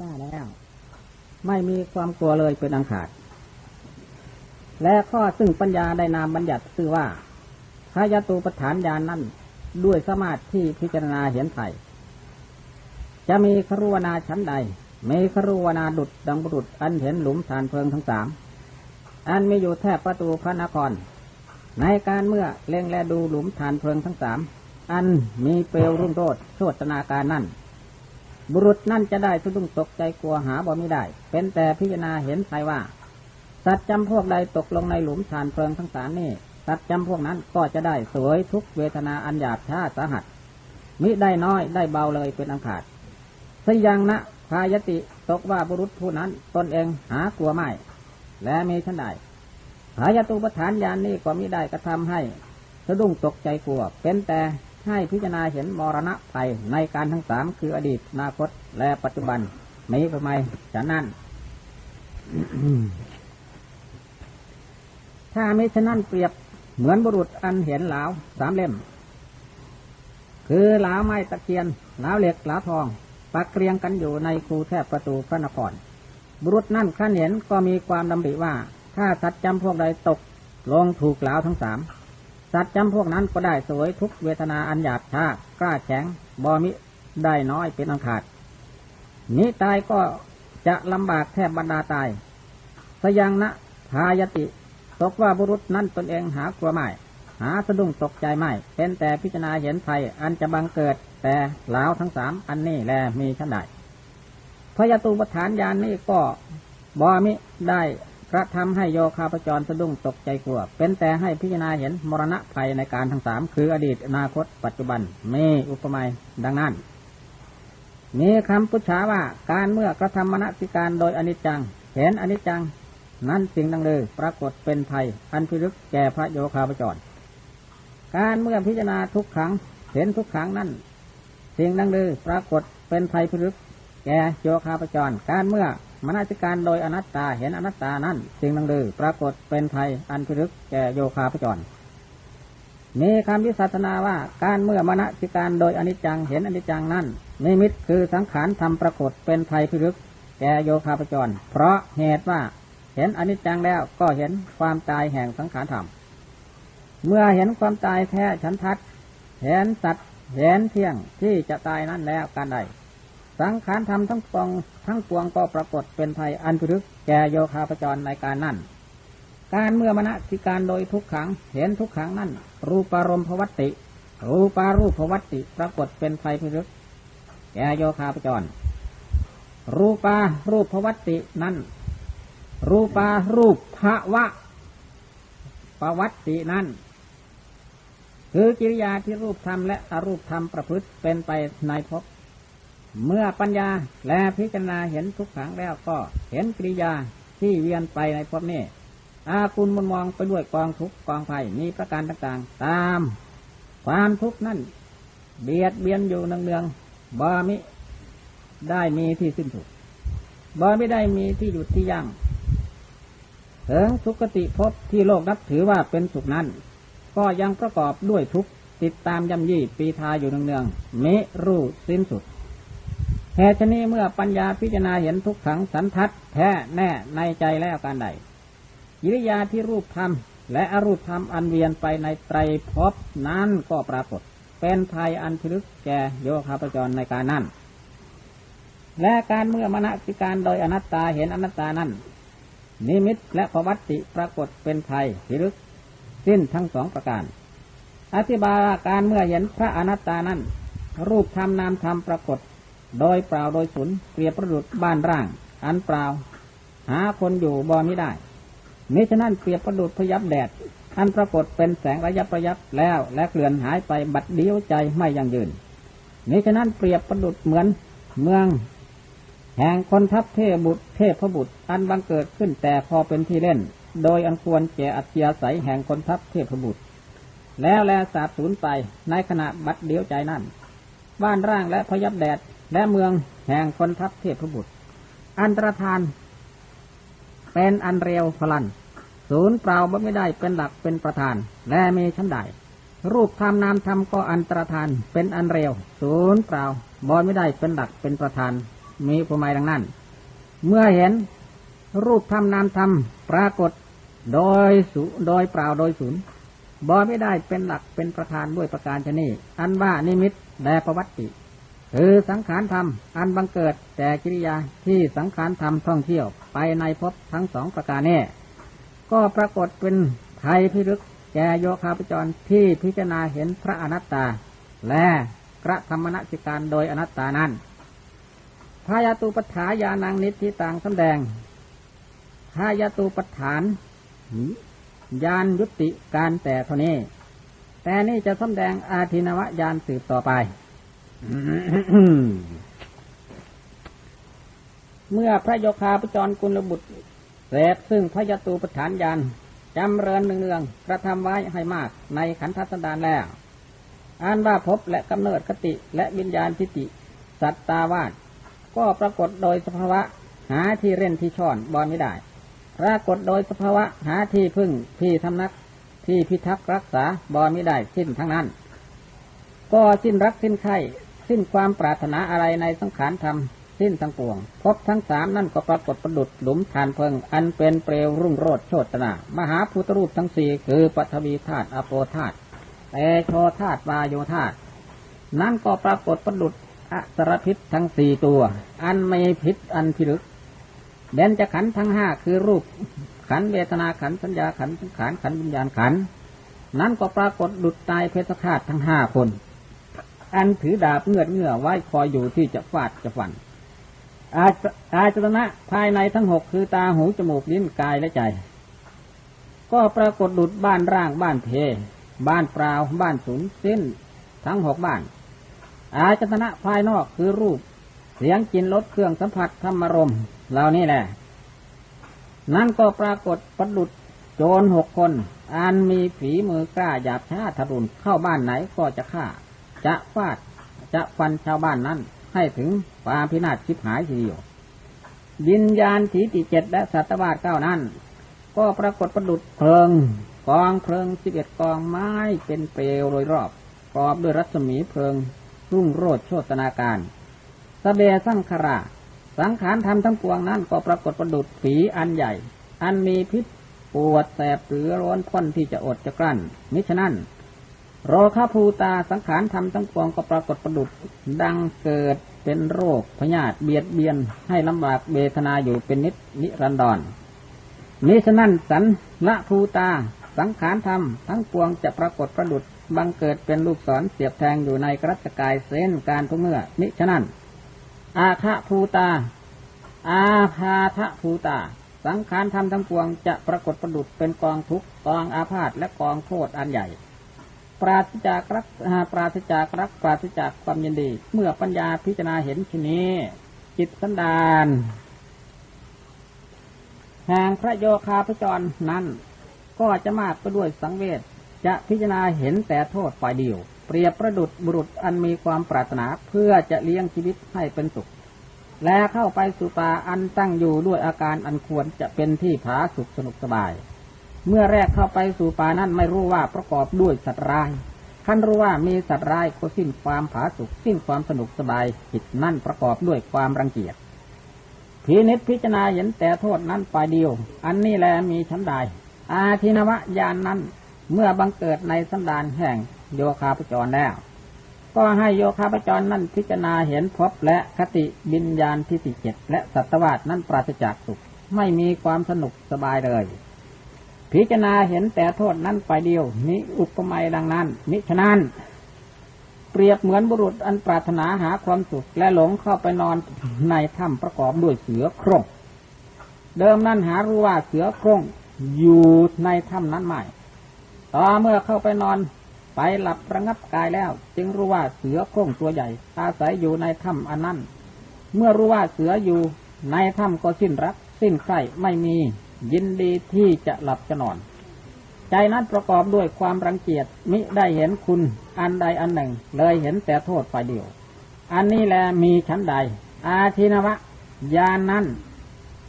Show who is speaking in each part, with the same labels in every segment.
Speaker 1: กล้าแล้ว ไม่มีความกลัวเลยเป็นอังขาด และข้อซึ่งปัญญาได้นามบัญญัติคือว่าพายตูปฐานญาณนนั้นด้วยสมาธิที่พิจารณาเห็นไถ่จะมีครุวนาชั้นใดมีครุวนาดุดดังบุรุษอันเห็นหลุมฐานเพลิงทั้งสามอันมีอยู่แทบประตูพระนคร ในการเมื่อเล็งแลดูหลุมฐานเพลิงทั้งสามอันมีเปลวรุ่งโรดโชตนาการนั่น บุรุษนั่นจะได้สะดุ้งตกใจกลัวหาบ่ไม่ได้ เป็นแต่พิจารณาเห็นไทยว่า สัตว์จำพวกใดตกลงในหลุมฐานเพลิงทั้งสามนี่สัตว์จำพวกนั้นก็จะได้สวยทุกเวทนาอันหยาบช้าสาหัส มิได้น้อยได้เบาเลยเป็นอังขาดสยังนะพายติตกว่าบุรุษผู้นั้นตนเองหากลัวไม่ และมีชั้นใดพายตุปฐานญานนี้ก็มิได้กระทำให้สะดุ้งตกใจกลัว เป็นแต่ ให้พิจารณาเห็นมรณะภัยในการทั้งสามคืออดีตอนาคต และปัจจุบันมีทำไมฉะนั้น ถ้าไม่ฉะนั้นเปรียบเหมือนบุรุษอันเห็นหลาวสามเล่ม คือหลาวไม้ตะเคียนหลาวเหล็กหลาทองปักเรียงกันอยู่ในคูแทบประตูพระนคร บุรุษนั่นขั้นเห็นก็มีความดำริว่า ถ้าสัตว์จำพวกใดตกลงถูกหลาวทั้งสาม สัตว์จำพวกนั้นก็ได้สวยทุกเวทนาอันหยาบช้ากล้าแข็งบอมิได้น้อยเป็นอังขาดนี้ตายก็จะลำบากแทบบรรดาตาย สยังนะพายติ ตกว่าบุรุษนั้นตนเองหากลัวไม่ หาสะดุ้งตกใจไม่เป็นแต่พิจารณาเห็นไทยอันจะบังเกิด แต่เหลาทั้งสามอันนี้แลมีชั้นใดพยาตูปฐานยานนี้ก็บอมิได้ กระทำให้โยคาพจรสะดุ้งตกใจกลัว เป็นแต่ให้พิจารณาเห็นมรณะภัยในการทั้งสามคืออดีตอนาคต ปัจจุบันมีอุปมาดังนั้นมีคำพุชาว่าการเมื่อกระทำมณสิการโดยอนิจจัง เห็นอนิจจัง นั้นสิ่งดังเลยปรากฏเป็นภัย อันพิรึกแก่พระโยคาพจร การเมื่อพิจารณาทุกขังเห็นทุกขังนั้นสิ่งดังเลยปรากฏเป็นภัยพิรึกแก่โยคาพจร การเมื่อ มนสิการโดยอนัตตาเห็นอนัตตานั้นสิ่งนังดือปรากฏเป็นไทยอันพิรึกแก่โยคาพจรมีคำวิสัชนาว่าการเมื่อมนสิการโดยอนิจจังเห็นอนิจจังนั้นนิมิตคือสังขารทำปรากฏเป็นไทยพิรึกแก่โยคาพจร เพราะเหตุว่าเห็นอนิจจังแล้วก็เห็นความตายแห่งสังขารธรรมเมื่อเห็นความตายแท้ฉันทัด เห็นสัตว์เห็นเที่ยงที่จะตายนั้นแล้วการใด สังขารธรรมทั้งปวงทั้งปวงก็ปรากฏเป็นภัยอันพิรึกแก่โยคาปจรในการนั่น การเมื่อมณสิการโดยทุกขังเห็นทุกขังนั่น รูปารมภวัตติ รูปารูปภวัตติปรากฏเป็นภัยพิรึกแก่โยคาปจร รูปารูปภวัตตินั่น รูปารูปภวะปวัตตินั่นคือกิริยาที่รูปธรรมและอรูปธรรมประพฤติเป็นไปในภพ เมื่อปัญญาและพิจารณาเห็นทุกขังแล้วก็เห็นกิริยาที่เวียนไปในภพนี้อาคุณมันมองไปด้วยกองทุกกองภัยมีประการต่างๆ ตาม ความทุกข์นั่นเบียดเบียนอยู่เนืองๆบ่มิได้มีที่สิ้นสุดบ่ไม่ได้มีที่หยุดที่ยั่งถึงสุคติภพที่โลกนับถือว่าเป็นสุขนั้น ก็ยังประกอบด้วยทุกติดตามยำยี่ปีทาอยู่เนืองๆมิรู้สิ้นสุด เหตุนี้เมื่อปัญญาพิจารณาเห็นทุกขังสันทัดแท้แน่ในใจแล้วการใดยิริยาที่รูปธรรม และอรูปธรรมอันเวียนไปในไตรภพนั้นก็ปรากฏ เป็นภัยอันพิลึกแก่โยคาปจรในการนั้นและการเมื่อมณสิการโดยอนัตตาเห็นอนัตตานั้น นิมิตและภวัตติปรากฏเป็นภัยพิลึกสิ้นทั้งสองประการ อธิบายการเมื่อเห็นพระอนัตตานั้น รูปธรรมนามธรรมปรากฏ โดยเปล่าโดยสุนเปรียบประดุดบ้านร่าง อันเปล่า หาคนอยู่บ่ไม่ได้มิฉะนั้นเปรียบประดุดพยับแดด อันปรากฏเป็นแสงระยับระยับแล้วและเกลื่อนหายไปบัดเดียวใจไม่ยังยืนมิฉะนั้นเปรียบประดุดเหมือนเมือง แห่งคนทัพเทพบุตรเทพบุตร อันบังเกิดขึ้นแต่พอเป็นที่เล่น โดยอันควรแก่อัจฉริยแห่งคนทัพเทพบุตร แล้วแลสาบสูญไปในขณะบัดเดียวใจนั่นบ้านร่างและพยับแดด และเมืองแห่งคนทัพเทพบุตร อันตรธาน เป็นอันเร็วพลัน ศูนย์เปล่าบ่ไม่ได้เป็นหลักเป็นประธาน และมีชั้นใดรูปธรรมนามธรรมก็อันตรธาน เป็นอันเร็ว ศูนย์เปล่าบ่ไม่ได้เป็นหลักเป็นประธาน มีอุปมาดังนั้น เมื่อเห็นรูปธรรมนามธรรมปรากฏโดยสุโดยเปล่าโดยศูนย์บอไม่ได้เป็นหลักเป็นประธานด้วยประการชนีอันว่านิมิตแดประวัติ คือสังขารธรรม อันบังเกิดแต่กิริยาที่สังขารธรรมท่องเที่ยวไปในภพทั้งสองประการนี้ก็ปรากฏเป็นไทยพิรึกแกโยคาปจรที่พิจารณาเห็นพระอนัตตา และพระธรรมนัสิการโดยอนัตตานั้นพายาตุปัฏฐายานังนิตที่ต่างสำแดงพายาตุปัฏฐานยานยุติการแต่เท่านี้ แต่นี่จะสำแดงอาทินวะยานสืบต่อไป เมื่อพระโยคาปจรกุลบุตรเสพซึ่งพระยตูปฐานยานจำเริญเนืองกระทำไว้ให้มากในขันธสันดานแล้วอ่านว่าพบและกำเนิดคติและวิญญาณทิติ สัตตาวาสก็ปรากฏโดยสภาวะหาที่เร่นที่ช่อนบอลไม่ได้ ปรากฏโดยสภาวะหาที่พึ่งที่ทำนักที่พิทักษ์รักษาบอลไม่ได้สิ้นทั้งนั้น ก็สิ้นรักสิ้นไข่ สิ้นความปรารถนาอะไรในสังขารธรรม สิ้นทั้งปวง พบทั้งสามนั่นก็ปรากฏประดุดหลุมฐานเพิง อันเป็นเปลวรุ่งโรดโชตนามหาพุทธรูปทั้งสี่คือปฐวีธาตุอโปธาตุเตโชธาตุวาโยธาตุนั่นก็ปรากฏประดุดอสรพิษทั้งสี่ตัว อันไม่พิษอันพิลึกเด่นจะขันทั้งห้าคือรูปขันเวทนาขันสัญญาขันสังขารขันวิญญาณขันนั้นก็ปรากฏดุดตายเพชฌฆาตทั้งห้าคน อันถือดาบเงือดเงื่อไว้คอยอยู่ที่จะฟาดจะฟัน อาอาจตนะภายในทั้งหกคือตาหูจมูกลิ้นกายและใจ ก็ปรากฏดุดบ้านร่างบ้านเพ บ้านเปล่าบ้านสูงสิ้น ทั้งหกบ้าน อาจตนะภายนอกคือรูป เสียงกินรสเครื่องสัมผัสธรรมรมเหล่านี้แหละ นั่นก็ปรากฏประดุดโจรหกคน อันมีฝีมือกล้าหยาบช้าทะรุนเข้าบ้านไหนก็จะฆ่า จะฟาด จะฟันชาวบ้านนั้น ให้ถึงปาพินาศชิบหายทีเดียววิญญาณถีติเจ็ดและสัตวาสเก้านั้น ก็ปรากฏประดุดเพลิง กองเพลิงสิบเอ็ดกองไม้เป็นเปลวโดยรอบกรอบด้วยรัศมีเพลิง รุ่งโรดโชตนาการสเบสังคราสังขารธรรมทั้งปวงนั้นก็ปรากฏประดุดฝีอันใหญ่ อันมีพิษปวดแสบหรือร้อนพ้นที่จะอดจะกลั้นมิฉะนั้น โรคาภูตาสังขารธรรมทั้งปวงก็ปรากฏประดุดดังเกิดเป็นโรคพยาธิเบียดเบียนให้ลำบากเบทนาอยู่เป็นนิดนิรันดรมิฉะนั้นสันละภูตาสังขารธรรมทั้งปวงจะปรากฏประดุดบังเกิดเป็นลูกศรเสียบแทงอยู่ในกรัชกายเส้นการทุกเมื่อมิฉะนั้น อาคาภูตา อาพาทะภูตา สังขารธรรมทั้งปวงจะปรากฏประดุดเป็นกองทุกกองอาพาธและกองโทษอันใหญ่ ปราศจากรักปราศจากรักปราศจากความยินดี เมื่อปัญญาพิจารณาเห็นชนี้ จิตสันดานแห่งพระโยคาพจรนั้น ก็จะมากไปด้วยสังเวชจะพิจารณาเห็นแต่โทษฝ่ายเดียว เปรียบประดุดบุรุษอันมีความปรารถนาเพื่อจะเลี้ยงชีวิตให้เป็นสุข และเข้าไปสู่ป่าอันตั้งอยู่ด้วยอาการอันควรจะเป็นที่ผาสุขสนุกสบาย เมื่อแรกเข้าไปสู่ป่านั้นไม่รู้ว่าประกอบด้วยสัตว์ร้ายขั้นรู้ว่ามีสัตว์ร้ายก็สิ้นความผาสุกสิ้นความสนุกสบายจิตนั่นประกอบด้วยความรังเกียจพินิษพิจารณาเห็นแต่โทษนั้นไปเดียว อันนี้แลมีชั้นใดอาทินวะยานนั้น เมื่อบังเกิดในสันดานแห่งโยคาปจรแล้ว ก็ให้โยคาปจรนั้นพิจารณาเห็นพบและคติบิญญาณที่สิเจ็ดและสัตวาสนั้นปราศจากสุข ไม่มีความสนุกสบายเลย พิจารณาเห็นแต่โทษนั้นไปเดียว นี้อุปมาดังนั้นมิฉะนั้น เปรียบเหมือนบุรุษอันปรารถนาหาความสุขและหลงเข้าไปนอนในถ้ำประกอบด้วยเสือโคร่งเดิมนั้นหารู้ว่าเสือโคร่งอยู่ในถ้ำนั้นไม่ต่อเมื่อเข้าไปนอนไปหลับระงับกายแล้ว จึงรู้ว่าเสือโคร่งตัวใหญ่ อาศัยอยู่ในถ้ำอันนั้น เมื่อรู้ว่าเสืออยู่ในถ้ำก็สิ้นรัก สิ้นใครไม่มี ยินดีที่จะหลับจะนอน ใจนั้นประกอบด้วยความรังเกียจมิได้เห็นคุณอันใดอันหนึ่ง เลยเห็นแต่โทษฝ่ายเดียว อันนี้แหละมีชั้นใด อาทินวะยานนั้น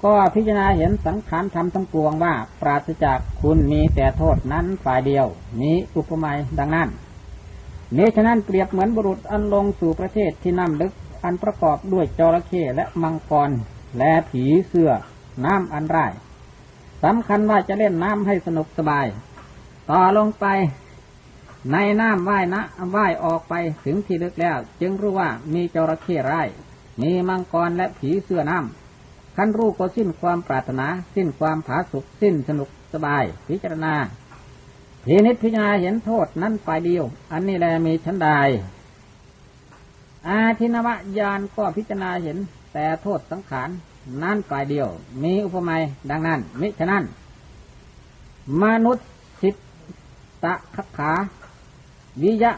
Speaker 1: ก็พิจารณาเห็นสังขารธรรมทั้งปวงว่า ปราศจากคุณมีแต่โทษนั้นฝ่ายเดียว นี้อุปมาดังนั้นนี้ฉะนั้นเปรียบเหมือนบุรุษอันลงสู่ประเทศที่น้ำลึกอันประกอบด้วยจระเข้และมังกรและผีเสือน้ำอันร่าย สำคัญว่าจะเล่นน้ำให้สนุกสบาย ต่อลงไป ในน้ำว่ายนะว่ายออกไปถึงที่ลึกแล้ว จึงรู้ว่ามีจระเข้ร้ายมีมังกรและผีเสื้อน้ำขั้นรู้ก็สิ้นความปรารถนา สิ้นความผาสุกสิ้นสนุกสบาย พิจารณาพินิจพิจารณาเห็นโทษนั้นฝ่ายเดียว อันนี้แลมีชั้นใดอาทินวะยานก็พิจารณาเห็นแต่โทษสังขาร นั่นฝ่ายเดียว มีอุปมาดังนั้น มิฉะนั้น มนุษย์สิทตะคขา วิยะ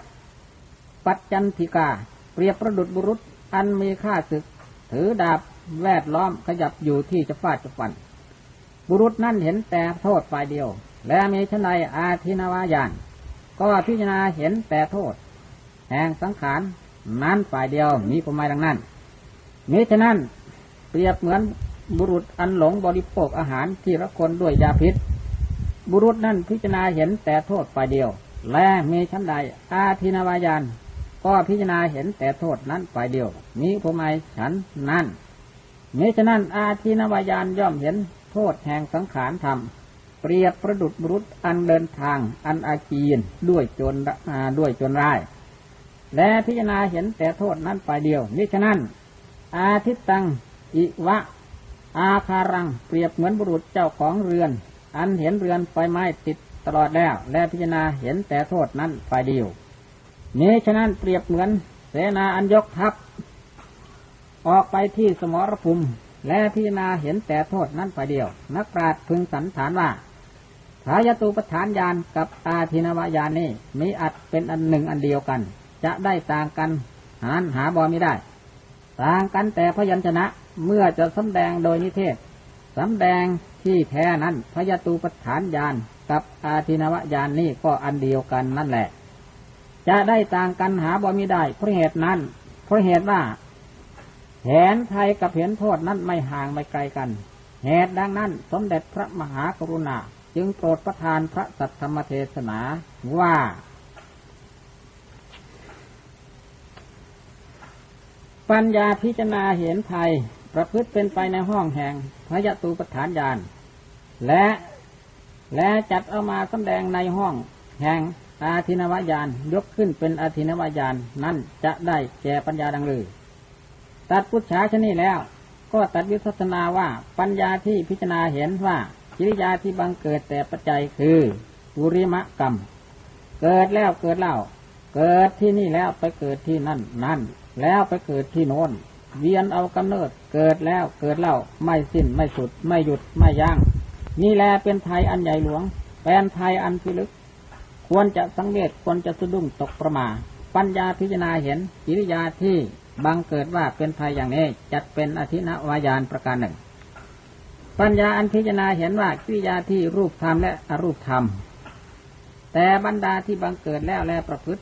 Speaker 1: ปัจจันธิกา เปรียบประดุดบุรุษ อันมีค่าศึก ถือดาบแวดล้อมขยับอยู่ที่จะฟาดจะฟัน บุรุษนั่นเห็นแต่โทษฝ่ายเดียว และมีชนายอาทินวายาน ก็พิจารณาเห็นแต่โทษ แห่งสังขารนั้นฝ่ายเดียวมีประมาณดังนั้นมิฉะนั้น เปรียบเหมือนบุรุษอันหลงบริโภคอาหารที่ละคนด้วยยาพิษ บุรุษนั่นพิจารณาเห็นแต่โทษฝ่ายเดียว และมีชั้นใดอาทินาวายานก็พิจารณาเห็นแต่โทษนั้นฝ่ายเดียว มีผมาฉันนั่นมิฉะนั้นอาทินวายานย่อมเห็นโทษแห่งสังขารธรรม เปรียบประดุดบุรุษอันเดินทางอันอากีนด้วยจนด้วยจนร้าย และพิจารณาเห็นแต่โทษนั้นฝ่ายเดียวมิฉะนั้น อาทิตตัง อิวะ อาคารัง เปรียบเหมือนบุรุษเจ้าของเรือน อันเห็นเรือนไฟไหม้ติดตลอดแล้ว และพิจารณาเห็นแต่โทษนั้นฝ่ายเดียวนี้ฉะนั้นเปรียบเหมือนเสนาอันยกทัพ ออกไปที่สมรภูมิและพิจารณาเห็นแต่โทษนั้นฝ่ายเดียว นักปราชญ์พึงสันฐานว่าทายตูปฐานญาณกับอาทินวายานนี้มีอัดเป็นอันหนึ่งอันเดียวกัน จะได้ต่างกันหานหาบอไม่ได้ ต่างกันแต่พยัญชนะ เมื่อจะสำแดงโดยนิเทศสำแดงที่แท้นั้นพยตูปฐานญาณกับอาทินวญาณนี่ก็อันเดียวกันนั่นแหละ จะได้ต่างกันหาบ่มีได้เพราะเหตุนั้นเพราะเหตุว่าเห็นไทยกับเห็นโทษนั้นไม่ห่างไม่ไกลกัน เหตุดังนั้นสมเด็จพระมหากรุณา จึงโปรดประทานพระสัทธรรมเทศนาว่า ปัญญาพิจารณาเห็นไทย ประพฤติเป็นไปในห้องแห่งพระยตูปฐานญาณและและจัดเอามาสำแดงในห้องแห่งอาทินวญาณยกขึ้นเป็นอาทินวญาณนั้นจะได้แก่ปัญญาดังลือ ตัดพุทธาชนี้แล้ว ก็ตัดวิสัชนาว่าปัญญาที่พิจารณาเห็นว่ากิริยาที่บังเกิดแต่ปัจจัยคือบุริมะกรรม เกิดแล้วเกิดเล่า เกิดที่นี่แล้วไปเกิดที่นั่นนั่น แล้วไปเกิดที่โน้น เวียนเอากำเนิด เกิดแล้วเกิดเล่าไม่สิ้นไม่สุด ไม่หยุดไม่ยัง้งนี่แลเป็นไทยอันใหญ่หลวง เป็นไทยอันพิลึก ควรจะสังเวชควรจะสะดุ้งตกประมา ปัญญาพิจารณาเห็นกิริยาที่บังเกิดว่าเป็นไทยอย่างนี้จัดเป็นอธินวายานประการหนึ่ง ปัญญาอันพิจารณาเห็นว่ากิริยาที่รูปธรรมและอรูปธรรม แต่บรรดาที่บังเกิดแล้วและประพฤติ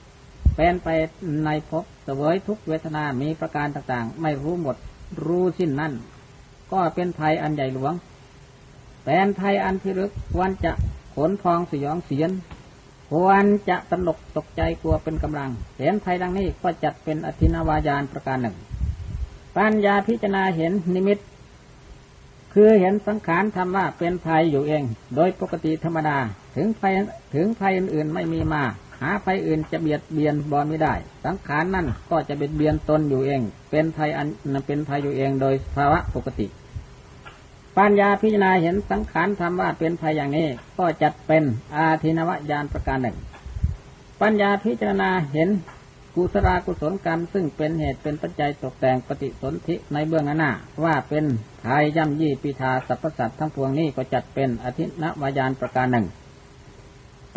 Speaker 1: เป็นไปในภพเสวยทุกเวทนามีประการต่างๆ ไม่รู้หมดรู้สิ้นนั่น ก็เป็นภัยอันใหญ่หลวง เป็นภัยอันพิรึกควรจะขนพองสยองเสียน ควรจะตนกตกใจกลัวเป็นกำลัง เห็นภัยดังนี้ก็จัดเป็นอธินาวายานประการหนึ่ง ปัญญาพิจารณาเห็นนิมิต คือเห็นสังขารทำว่าเป็นภัยอยู่เอง โดยปกติธรรมดา ถึงภัยถึงภัยอื่นๆไม่มีมา หาภัยอื่นจะเบียดเบียนบอไม่ได้ สังขารนั่นก็จะเบียดเบียนตนอยู่เอง เป็นภัยอันเป็นภัยอยู่เองโดยภาวะปกติ ปัญญาพิจารณาเห็นสังขารทำว่าเป็นภัยอย่างนี้ ก็จัดเป็นอาทินวญาณประการหนึ่ง ปัญญาพิจารณาเห็นกุศลากุศลกรรมซึ่งเป็นเหตุเป็นปัจจัยตกแต่งปฏิสนธิในเบื้องหน้า ว่าเป็นภัยย่ำยี่ปิทาสรรพสัตว์ทั้งปวงนี้ก็จัดเป็นอธินวญาณประการหนึ่ง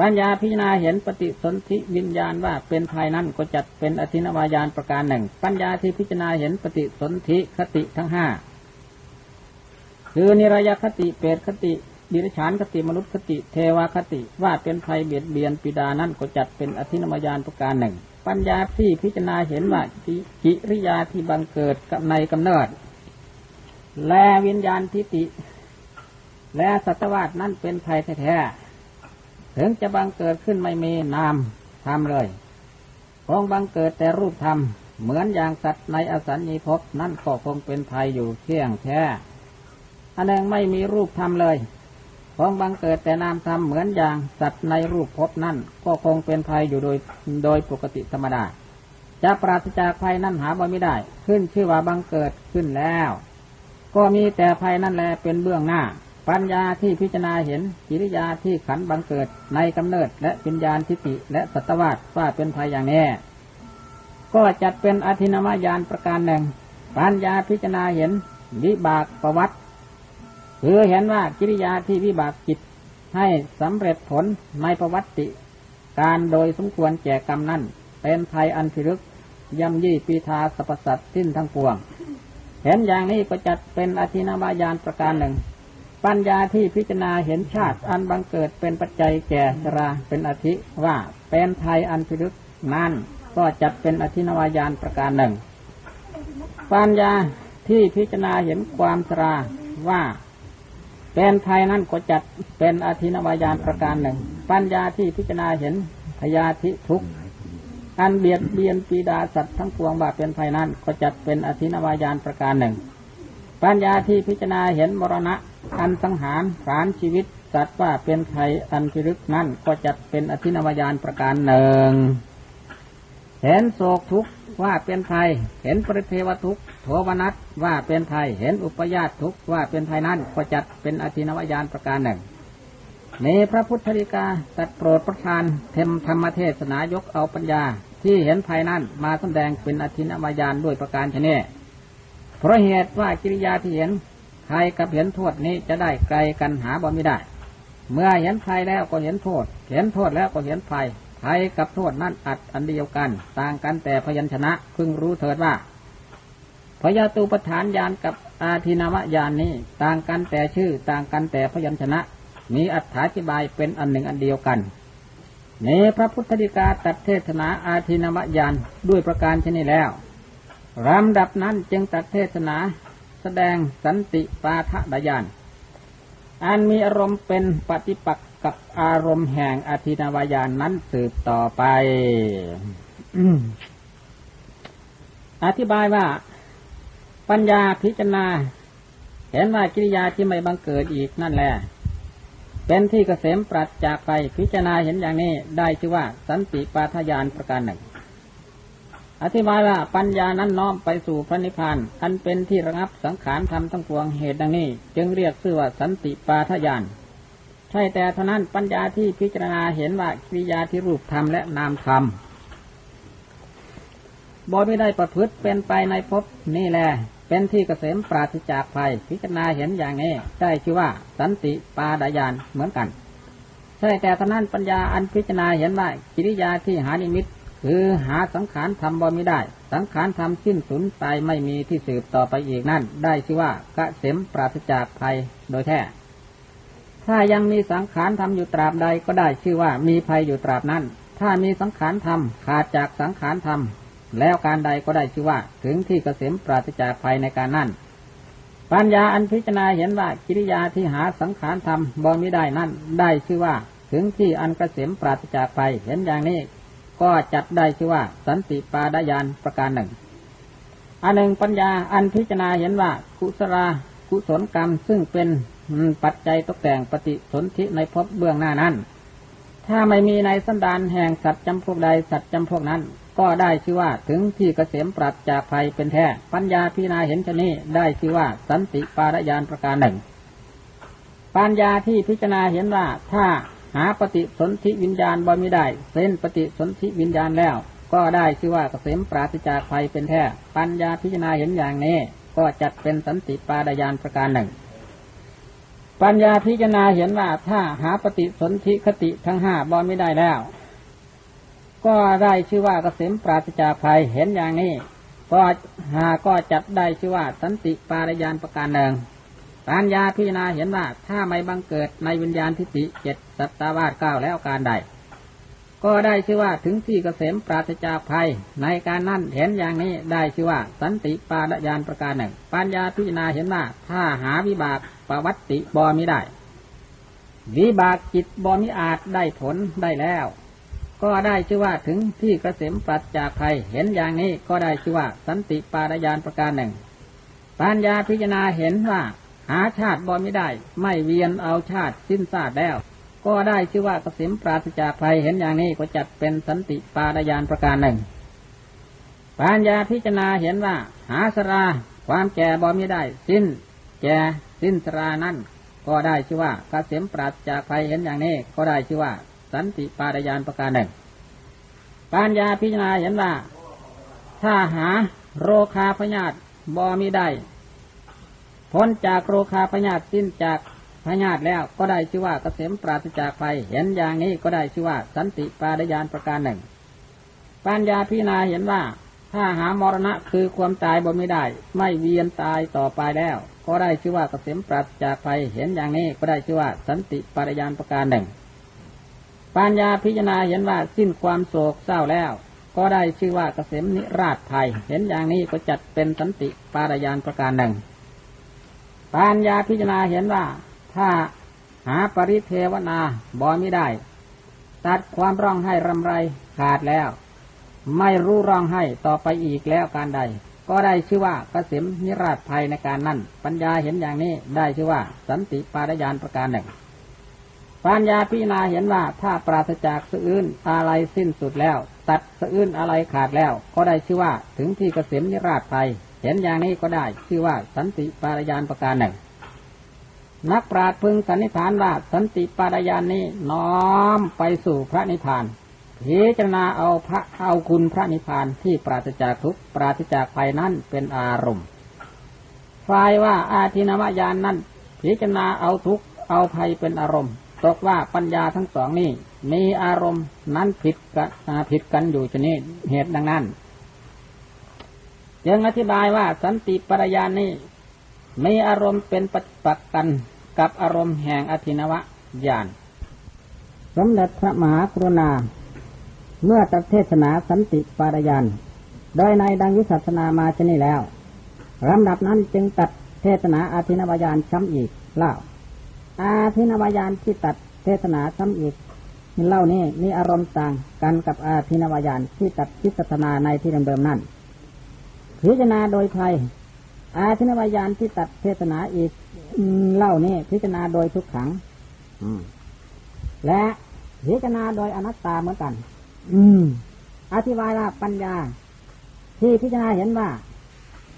Speaker 1: ปัญญาพิจารณาเห็นปฏิสนธิวิญญาณว่าเป็นภายนั้นก็จัดเป็นอธินวายานประการหนึ่ง ปัญญาที่พิจารณาเห็นปฏิสนธิคติทั้งห้าคือนิรยคติเปรตคติดิรฉานคติมนุษย์คติ เทวคติว่าเป็นภัยเบียดเบียนปิดานั้นก็จัดเป็นอธินวายานประการหนึ่ง ปัญญาที่พิจารณาเห็นว่ากิริยาที่บังเกิดกับในกำเนิด และวิญญาณทิฏฐิและสัตวาสนั้นเป็นภัยแท้ ถึงจะบังเกิดขึ้นไม่มีนามธรรมเลยคงบังเกิดแต่รูปธรรม เหมือนอย่างสัตว์ในอสัญญีภพนั่นก็คงเป็นภัยอยู่เที่ยงแท้อันหนึ่งไม่มีรูปธรรมเลยคงบังเกิดแต่นามธรรมเหมือนอย่างสัตว์ในรูปภพนั่นก็คงเป็นภัยอยู่โดยโดยปกติธรรมดา จะปราศจากภัยนั่นหาบ่ไม่ได้ ขึ้นชื่อว่าบังเกิดขึ้นแล้ว ก็มีแต่ภัยนั่นแหละเป็นเบื้องหน้า ปัญญาที่พิจารณาเห็นกิริยาที่ขันบังเกิดในกำเนิดและปัญญาทิฏฐิและสัตวาสว่าเป็นภัยอย่างแน่ ก็จัดเป็นอธินามยานประการหนึ่ง ปัญญาพิจารณาเห็นวิบากประวัติคือเห็นว่ากิริยาที่วิบากจิตให้สำเร็จผลในประวัติ การโดยสมควรแก่กรรมนั้นเป็นภัยอันพิรึกย่ำยี่ปีทาสรรพสัตสิ้นทั้งปวง เห็นอย่างนี้ก็จัดเป็นอธินามายานประการหนึ่ง ปัญญาที่พิจารณาเห็นชาติอันบังเกิดเป็นปัจจัยแก่ชราเป็นอธิว่าเป็นภัยอันพิรึกนั้นก็จัดเป็นอธินวายานประการหนึ่ง ปัญญาที่พิจารณาเห็นความชราว่าเป็นภัยนั้นก็จัดเป็นอธินวายานประการหนึ่ง ปัญญาที่พิจารณาเห็นพยาธิทุกอันเบียดเบียนปีดาสัตว์ทั้งปวงว่าเป็นภัยนั้นก็จัดเป็นอธินวายานประการหนึ่ง ปัญญาที่พิจารณาเห็นมรณะ อันสังหารผานชีวิตสัตว์ว่าเป็นภัยอันพิรึกนั้นก็จัดเป็นอธินวายานประการหนึ่ง เห็นโศกทุกข์ว่าเป็นภัยเห็นปริเทวทุกข์โทวนัสว่าเป็นภัยเห็นอุปยาตทุกข์ว่าเป็นภัยนั้นก็จัดเป็นอธินวายานประการหนึ่งในพระพุทธริกาตัดโปรดประทานเทมธรรมเทศนายกเอาปัญญา ที่เห็นภัยนั้นมาแสดงเป็นอธินวายานด้วยประการชนีเพราะเหตุว่ากิริยาที่เห็น ใครกับเห็นโทษนี้จะได้ไกลกันหาบ่ไม่ได้ เมื่อเห็นภัยแล้วก็เห็นโทษ เห็นโทษแล้วก็เห็นภัยภัยกับโทษนั้นอัดอันเดียวกัน ต่างกันแต่พยัญชนะพึงรู้เถิดว่าพยาตูปฐานยานกับอาทินามยานนี้ ต่างกันแต่ชื่อต่างกันแต่พยัญชนะ มีอัถาธิบายเป็นอันหนึ่งอันเดียวกันในพระพุทธดิกาตัดเทศนาอาทินามยานด้วยประการชนี้แล้วลำดับนั้นจึงตัดเทศนา แสดงสันติปาทะดยาน อันมีอารมณ์เป็นปฏิปักษ์กับอารมณ์แห่งอธินาวายานนั้นสืบต่อไป อธิบายว่า ปัญญาพิจารณา เห็นว่ากิริยาที่ไม่บังเกิดอีกนั่นแหละเป็นที่เกษมปราศจากไปพิจารณาเห็นอย่างนี้ได้ชื่อว่า สันติปาทยานประการหนึ่ง อธิบายว่าปัญญานั้นน้อมไปสู่พระนิพพาน อันเป็นที่ระงับสังขารธรรมทั้งปวงเหตุดังนี้ จึงเรียกชื่อว่าสันติปาทยาน ใช่แต่เท่านั้นปัญญาที่พิจารณาเห็นว่ากิริยาที่รูปธรรมและนามธรรมบ่ไม่ได้ประพฤติเป็นไปในภพนี่แหละเป็นที่เกษมปราศจากภัย พิจารณาเห็นอย่างนี้ ได้ชื่อว่าสันติปาดายานเหมือนกันใช่แต่เท่านั้นปัญญาอันพิจารณาเห็นว่ากิริยาที่หานิมิต คือหาสังขารธรรมบ่ไม่ได้ สังขารธรรมสิ้นสุดตายไม่มีที่สืบต่อไปอีกนั่น ได้ชื่อว่าเกษมปราศจากภัยโดยแท้ ถ้ายังมีสังขารทำอยู่ตราบใดก็ได้ชื่อว่ามีภัยอยู่ตราบนั้น ถ้ามีสังขารทำขาดจากสังขารทำแล้วการใดก็ได้ชื่อว่า ถึงที่เกษมปราศจากภัยในการนั้นปัญญาอันพิจารณาเห็นว่ากิริยาที่หาสังขารทำบ่มิได้นั่น ได้ชื่อว่า ถึงที่อันเกษมปราศจากภัยเห็นอย่างนี้ ก็จัดได้ชื่อว่า สันติปาดายานประการหนึ่ง อันหนึ่งปัญญาอันพิจารณาเห็นว่ากุศลกุศลกรรมซึ่งเป็นปัจจัยตกแต่งปฏิสนธิในภพเบื้องหน้านั้น ถ้าไม่มีในสันดานแห่งสัตว์จำพวกใดสัตว์จำพวกนั้น ก็ได้ชื่อว่าถึงที่เกษมปราศจากภัยเป็นแท้ ปัญญาพิจารณาเห็นชนี้ได้ชื่อว่า สันติปารยานประการหนึ่งปัญญาที่พิจารณาเห็นว่าถ้า หาปฏิสนธิวิญญาณบ่มีได้เส้นปฏิสนธิวิญญาณแล้ว ก็ได้ชื่อว่าเกษมปราศจากภัยเป็นแท้ปัญญาพิจารณาเห็นอย่างนี้ ก็จัดเป็นสันติปารยานประการหนึ่ง ปัญญาพิจารณาเห็นว่าถ้าหาปฏิสนธิคติทั้งห้าบอไม่ได้แล้ว ก็ได้ชื่อว่าเกษมปราศจากภัยเห็นอย่างนี้ก็หาก็จัดได้ชื่อว่าสันติปารยานประการหนึ่ง ปัญญาพิจารณาเห็นว่าถ้าไม่บังเกิดในวิญญาณทิฏฐิเจ็ดสัตตาวาสเก้าแล้วการใด ก็ได้ชื่อว่าถึงที่เกษมปราศจากภัย ในการนั้นเห็นอย่างนี้ได้ชื่อว่า สันติปารยานประการหนึ่ง ปัญญาพิจารณาเห็นว่าถ้าหาวิบากประวัติบอมิได้ วิบากจิตบอมิอาจได้ผลได้แล้ว ก็ได้ชื่อว่าถึงที่กระเสมปราศจากภัย เห็นอย่างนี้ก็ได้ชื่อว่า สันติปารยานประการหนึ่ง ปัญญาพิจารณาเห็นว่า หาชาติบ่ไม่ได้ ไม่เวียนเอาชาติสิ้นซาดแล้ว ก็ได้ชื่อว่าเกษมปราศจากภัยเห็นอย่างนี้ก็จัดเป็นสันติปารยานประการหนึ่ง ปัญญาพิจารณาเห็นว่า หาสราความแก่บ่ไม่ได้ สิ้น แก่สิ้นสรานั้นก็ได้ชื่อว่าเกษมปราศจากภัยเห็นอย่างนี้ ก็ได้ชื่อว่า สันติปารยานประการหนึ่ง ปัญญาพิจารณาเห็นว่า ถ้าหาโรคาพยาธิบ่มีได้ พ้นจากโรคาพยาธิสิ้นจากพยาธิแล้วก็ได้ชื่อว่าเกษมปราศจากภัยเห็นอย่างนี้ก็ได้ชื่อว่า สันติปารยานประการหนึ่ง ปัญญาพิจารณาเห็นว่า ถ้าหามรณะคือความตายบ่ไม่ได้ ไม่เวียนตายต่อไปแล้ว ก็ได้ชื่อว่าเกษมปราศจากภัยเห็นอย่างนี้ก็ได้ชื่อว่า สันติปารยานประการหนึ่ง ปัญญาพิจารณาเห็นว่าสิ้นความโศกเศร้าแล้ว ก็ได้ชื่อว่าเกษมนิราชภัย เห็นอย่างนี้ก็จัดเป็นสันติปารยานประการหนึ่ง ปัญญาพิจารณาเห็นว่า ถ้าหาปริเทวนาบอไม่ได้ ตัดความร้องไห้รำไรขาดแล้ว ไม่รู้ร้องไห้ต่อไปอีกแล้วการใด ก็ได้ชื่อว่าเกษมนิราชภัยในการนั้น ปัญญาเห็นอย่างนี้ได้ชื่อว่า สันติปารยานประการหนึ่ง ปัญญาพิจารณาเห็นว่าถ้าปราศจากสะอื้นอะไรสิ้นสุดแล้ว ตัดสะอื้นอะไรขาดแล้ว ก็ได้ชื่อว่าถึงที่เกษมนิราชไป เห็นอย่างนี้ก็ได้ชื่อว่าสันติปารยานประการหนึ่ง นักปราชญ์พึงสันนิษฐานว่าสันติปารยานนี้น้อมไปสู่พระนิพพานพิจารณาเอาพระเอาคุณพระนิพพานที่ปราศจากทุกปราศจากภัยนั้นเป็นอารมณ์ฝ่ายว่าอาทินวายานนั้นพิจารณาเอาทุกเอาภัยเป็นอารมณ์ ตกว่าปัญญาทั้งสองนี้มีอารมณ์นั้นผิดกันผิดกันอยู่ชนิดเหตุดังนั้น ยังอธิบายว่าสันติปรยานนี้มีอารมณ์เป็นปฏิปักกันกับอารมณ์แห่งอธินวะญาณสมเด็จพระมหากรุณา เมื่อตัดเทศนาสันติปารยานโดยในดังวิสัชนามาชนี้แล้วลำดับนั้นจึงตัดเทศนาอาทินวายานช้ำอีกเล่า อาทินวายานที่ตัดเทศนาซ้ำอีกเล่านี้มีอารมณ์ต่างกันกับอาทินวายานที่ตัดพิสนาในที่เดิมๆนั่น พิจารณาโดยไทยอาทินวายานที่ตัดเทศนาอีกเล่านี้พิจารณาโดยทุกขังและพิจารณาโดยอนัตตาเหมือนกัน อืม อธิบายว่าปัญญา ที่พิจารณาเห็นว่า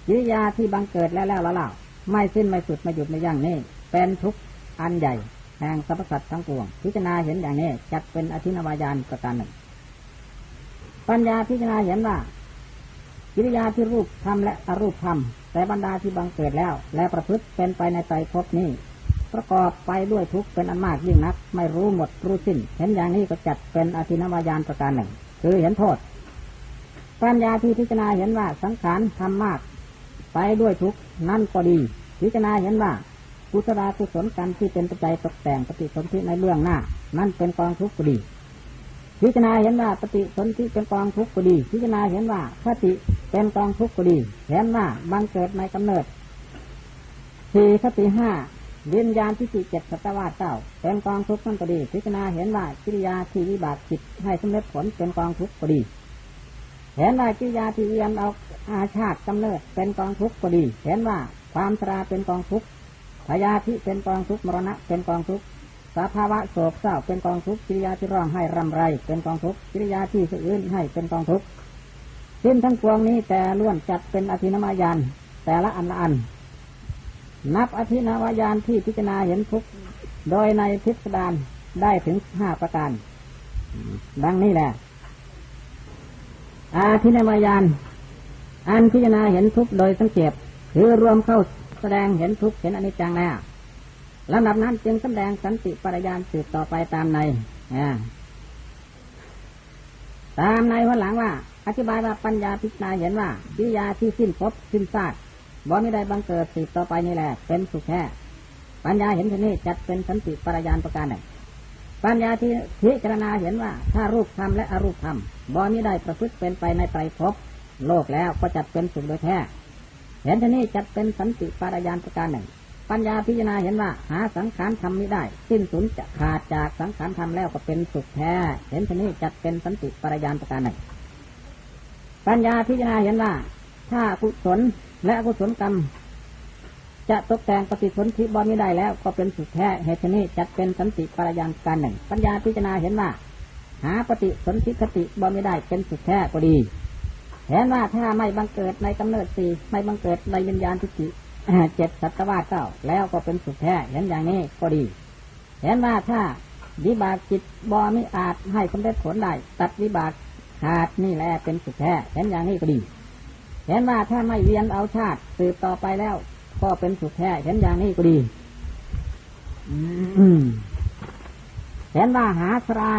Speaker 1: กิริยาที่บังเกิดแล้วแล้วแล้วไม่สิ้นไม่สุดไม่หยุดไม่ยั้งนี่เป็นทุกอันใหญ่แห่งสรรพสัตว์ทั้งปวง พิจารณาเห็นอย่างนี้จัดเป็นอธินวายานประการหนึ่ง ปัญญาพิจารณาเห็นว่า กิริยาที่รูปทำและอรูปทำแต่บรรดาที่บังเกิดแล้ว และประพฤติเป็นไปในใจพบนี้ ประกอบไปด้วยทุกเป็นอันมากยิ่งนัก ไม่รู้หมดรู้สิ้น เห็นอย่างนี้ก็จัดเป็นอธินวายานประการหนึ่ง คือเห็นโทษ ปัญญาที่พิจารณาเห็นว่าสังขารทำมาก ไปด้วยทุกนั่นก็ดี พิจารณาเห็นว่ากุศลกุศลกรรมที่เป็นปัจจัยตกแต่งปฏิสนธิในเรื่องหน้า นั่นเป็นกองทุกข์ก็ดี พิจารณาเห็นว่าปฏิสนธิเป็นกองทุกข์ก็ดี พิจารณาเห็นว่าคติเป็นกองทุกข์ก็ดี เห็นว่าบังเกิดในกำเนิดสี่คติห้าวิญญาณที่สี่เจ็ดสัตวาเจ้าเป็นกองทุกข์นั่นก็ดี พิจารณาเห็นว่ากิริยาที่วิบากจิตให้สำเร็จผลเป็นกองทุกข์ก็ดี เห็นว่ากิริยาที่เวียนเอาอาชาติกำเนิดเป็นกองทุกข์ก็ดี เห็นว่าความชราเป็นกองทุกข์พยาธิเป็นกองทุกข์มรณะเป็นกองทุกข์ สภาวะโศกเศร้าเป็นกองทุกกิริยาที่ร้องให้รำไร เป็นกองทุกกิริยาที่สะอื้นให้เป็นกองทุกสิ้นทั้งปวงนี้แต่ล้วนจัดเป็นอธินามายานแต่ละอันละอัน นับอธินามายานที่พิจารณาเห็นทุกโดยในพิสดารได้ถึงห้าประการ ดังนี้แหละ อาทินามายานอันพิจารณาเห็นทุกโดยสังเกตคือรวมเข้าแสดงเห็นทุกเห็นอนิจจังแล้ว ลำดับนั้นจึงแสดงสันติปริยานสืบต่อไปตามในตามในวันหลังว่า อธิบายว่าปัญญาพิจารณาเห็นว่าวิยาที่สิ้นพบสิ้นซากบ่ไม่ได้บังเกิดสืบต่อไปนี่แหละ เป็นสุขแค่ปัญญาเห็นที่นี้จัดเป็นสันติปรยานประการหนึ่งปัญญาที่พิจารณาเห็นว่า ถ้ารูปธรรมและอรูปธรรมบ่ไม่ได้ประพฤติเป็นไปในไตรภพโลกแล้วก็จัดเป็นสุขโดยแท้เห็นที่นี้จัดเป็นสันติปารยานประการหนึ่ง ปัญญาพิจารณาเห็นว่า หาสังขารธรรมไม่ได้ สิ้นสุดจะขาดจากสังขารธรรมแล้วก็เป็นสุขแท้ เห็นชนี้จัดเป็นสันติปรยานประการหนึ่งปัญญาพิจารณาเห็นว่า ถ้ากุศลและอกุศลกรรม จะตกแต่งปฏิสนธิบอไม่ได้แล้วก็เป็นสุขแท้เหตุนี้จัดเป็นสันติปรยานการหนึ่ง ปัญญาพิจารณาเห็นว่า หาปฏิสนธิคติบอไม่ได้เป็นสุขแท้ก็ดีเห็นว่าถ้าไม่บังเกิดในกำเนิดสี่ไม่บังเกิดในวิญญาณทิฏฐิ เจ็ดสัตวาเก้าแล้วก็เป็นสุขแท้เห็นอย่างนี้ก็ดี เห็นว่าถ้าวิบากจิตบอมิอาจให้สำเร็จผลได้ตัดวิบากขาดนี่แหละเป็นสุขแท้เห็นอย่างนี้ก็ดี เห็นว่าถ้าไม่เวียนเอาชาติสืบต่อไปแล้ว ก็เป็นสุขแท้เห็นอย่างนี้ก็ดีเห็นว่าหาสรา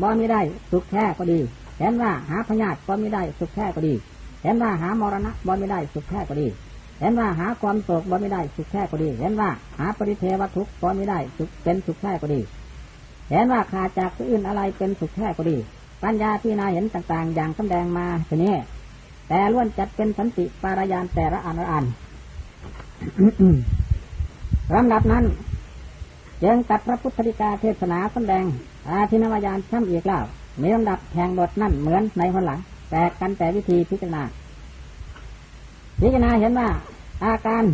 Speaker 1: บอมิได้สุขแท้ก็ดี เห็นว่าหาพญาติบอมิได้สุขแท้ก็ดี เห็นว่าหามรณะบอมิได้สุขแท้ก็ดี เห็นว่าหาความโศกบ่ไม่ได้สุขแท้ก็ดี เห็นว่าหาปริเทวทุกข์บ่ไม่ได้สุขเป็นสุขแท้ก็ดี เห็นว่าขาดจากอื่นอะไรเป็นสุขแท้ก็ดี ปัญญาที่นาเห็นต่างๆ อย่างสำแดงมาทีนี้แต่ล้วนจัดเป็นสันติปารายานแต่ละอันละอันลำดับนั้นยังตัดพระพุทธธิกาเทศนาสำแดง อาทินวายานช่ำอีกแล้วมีลำดับแห่งบทนั่นเหมือนในคนหลัง แต่กันแต่วิธีพิจารณา พิจารณาเห็นว่า อาการ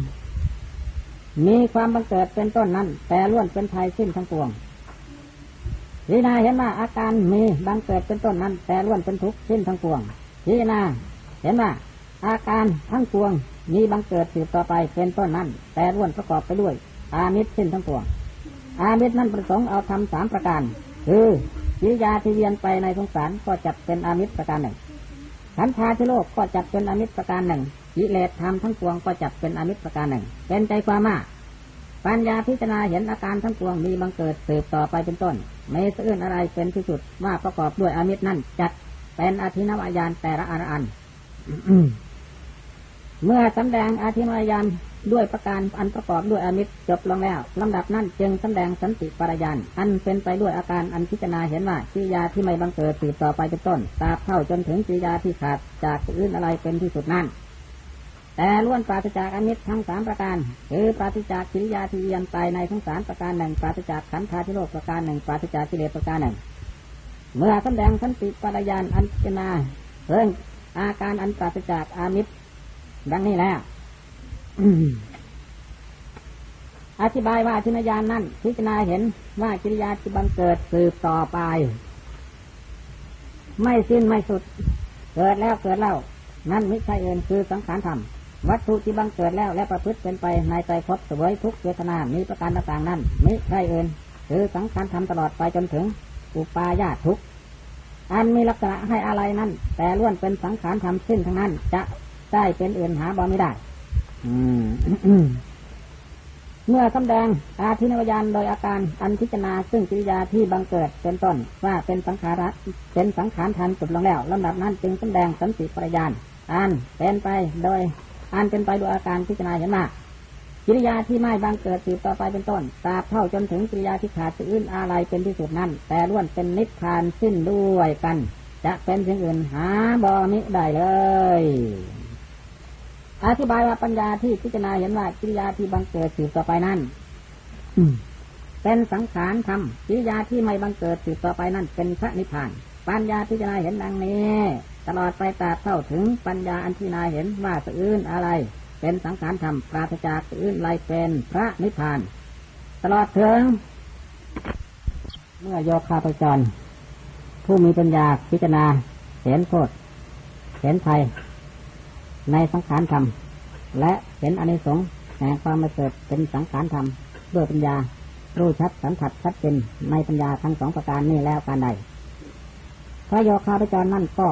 Speaker 1: มีความบังเกิดเป็นต้นนั้น แต่ล้วนเป็นภัยสิ้นทั้งปวงพิจารณาเห็นว่าอาการมีบังเกิดเป็นต้นนั้น แต่ล้วนเป็นทุกข์สิ้นทั้งปวงพิจารณาเห็นว่า อาการทั้งปวงมีบังเกิดสืบต่อไปเป็นต้นนั้น แต่ล้วนประกอบไปด้วย อามิตรสิ้นทั้งปวง อามิตรนั้นประสงค์เอาทำสามประการ คือวิยาที่เวียนไปในสงสารก็จัดเป็นอามิตรประการหนึ่งขันธาที่โลกก็จัดเป็นอามิตรประการหนึ่ง กิเลสธรรมทั้งปวงก็จัดเป็นอมิตรประการหนึ่ง เป็นใจความมาก ปัญญาพิจารณาเห็นอาการทั้งปวงมีบังเกิดสืบต่อไปเป็นต้น ไม่เสื่อนอะไรเป็นที่สุดว่าประกอบด้วยอมิตรนั่นจัดเป็นอธินวายานแต่ละอันอันเมื่อสำแดงอธินวายานด้วยประการอันประกอบด้วยอมิตรจบลงแล้วลำดับนั้นจึงสำแดงสันติปรายานอันเป็นไปด้วยอาการอันพิจารณาเห็นว่ากิริยาที่ไม่บังเกิดสืบต่อไปเป็นต้นตราบเท่าจนถึงกิริยาที่ขาดจากอื่นอะไรเป็นที่สุดนั่น แต่ล้วนปราศจากอมิตรทั้งสามประการคือปราศจากกิริยาที่เยียนไปในทั้งสามประการหนึ่งปราศจากขันธาธิโลกประการหนึ่งปราศจากกิเลสประการหนึ่ง เมื่อแสดงสันติปัญญาอันพินาเรื่องอาการอันปราศจากอามิตรดังนี้แล้วอธิบายว่าทินญาณนั้นพิจารณาเห็นว่ากิริยาที่บังเกิดสืบต่อไป ไม่สิ้นไม่สุด เกิดแล้วเกิดแล้วนั่นไม่ใช่เอินคือสังขารธรรม วัตถุที่บังเกิดแล้วและประพฤติเป็นไปในใจพบสวยทุกเวทนา มีประการต่างๆนั้นม่ใช่เอินคือสังขารธรรมตลอดไปจนถึงอุปาญาทุกอันมีลักษณะให้อะไรนั้น แต่ล้วนเป็นสังขารธรรมสิ้นทั้งนั้น จะได้เป็นอื่นหาบ่ไม่ได้ อืมเมื่อสำแดงอาทินวายานโดยอาการอันพิจารณาซึ่งกิริยาที่บังเกิดเป็นต้นว่าเป็นสังขาระเป็นสังขารทันสุดลงแล้วลำดับนั้นจึงสำแดงสันติปริยานอันเป็นไปโดย อันเป็นไปโดยอาการพิจารณาเห็นมากิริยาที่ไม่บังเกิดสืบต่อไปเป็นต้นตราบเท่าจนถึงกิริยาที่ขาดอื่นอะไรเป็นที่สุดนั้น แต่ล้วนเป็นนิพพานสิ้นด้วยกัน จะเป็นสิ่งอื่นหาบอมิได้เลย อธิบายว่าปัญญาที่พิจารณาเห็นว่ากิริยาที่บังเกิดสืบต่อไปนั้นเป็นสังขารธรรมกิริยาที่ไม่บังเกิดสืบต่อไปนั้นเป็นพระนิพพาน ปัญญาพิจารณาเห็นดังนี้ ตลอดไปตราบเท่าถึงปัญญาอันพิจารณาเห็นว่าสอื่นอะไร เป็นสังขารธรรมปราศจากสอื่นไรเป็นพระนิพพาน ตลอดถึง เมื่อโยคาปจร ผู้มีปัญญาพิจารณาเห็นโทษเห็นภัยในสังขารธรรม และเห็นอนิสงส์แห่งความมาเกิดเป็นสังขารธรรมด้วยปัญญารู้ชัดสัมผัสชัดเจนในปัญญาทั้งสองประการนี้แล้วการใดพระโยคาพจรนั่นก็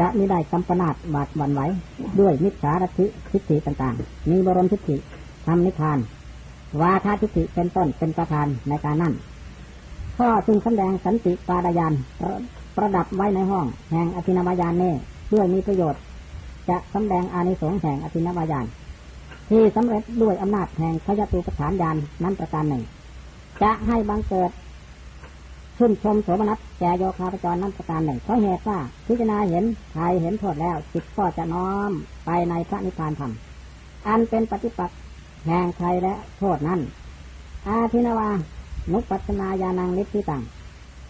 Speaker 1: จะมีได้กำปนาดบาดวันไหว ด้วยมิจฉาทิฐิทิฏฐิต่างๆ มีบรมทิฏฐิทำนิพพาน วาทาทิฏฐิเป็นต้นเป็นประธานในการนั่นข้อซึ่งแสดงสันติปาดายานประดับไว้ในห้อง แห่งอภินวายานเน่เพื่อมีประโยชน์ จะสำแดงอานิสงส์แห่งอภินวายาน ที่สำเร็จด้วยอำนาจแห่งพยตุปฐานญาณนั้นประการหนึ่ง จะให้บังเกิด ชื่นชมโสมนัสแก่โยคาปจรนั้นประการหนึ่งเพราะเหตุว่าพิจารณาเห็นใครเห็นโทษแล้วจิตก็จะน้อมไปในพระนิพพานธรรม อันเป็นปฏิปักษ์แห่งใครและโทษนั้น อาทินวานุปัสนาญาณังนิพพิตัง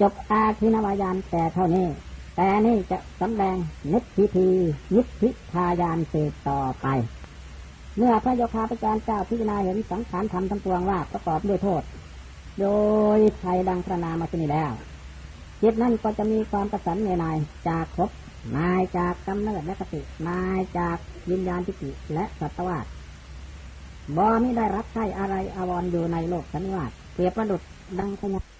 Speaker 1: จบอาทินวายานแต่เท่านี้ แต่นี่จะสำแดงนิพพิธีนิพพิทายานสืบต่อไป เมื่อพระโยคาพจารเจ้าพิจารณาเห็นสังขารธรรมทั้งปวงว่าประกอบด้วยโทษ โดยไทยดังพระนามาชนีแล้วจิตนั่นก็จะมีความประสันในนายจากครบนายจากกำเนิดและกตินายจากวิญญาณทิฏฐิและสัตวาสบอมิได้รับใช้อะไรอวรอยู่ในโลกสันนิวาสเปรียบประดุดดังพญา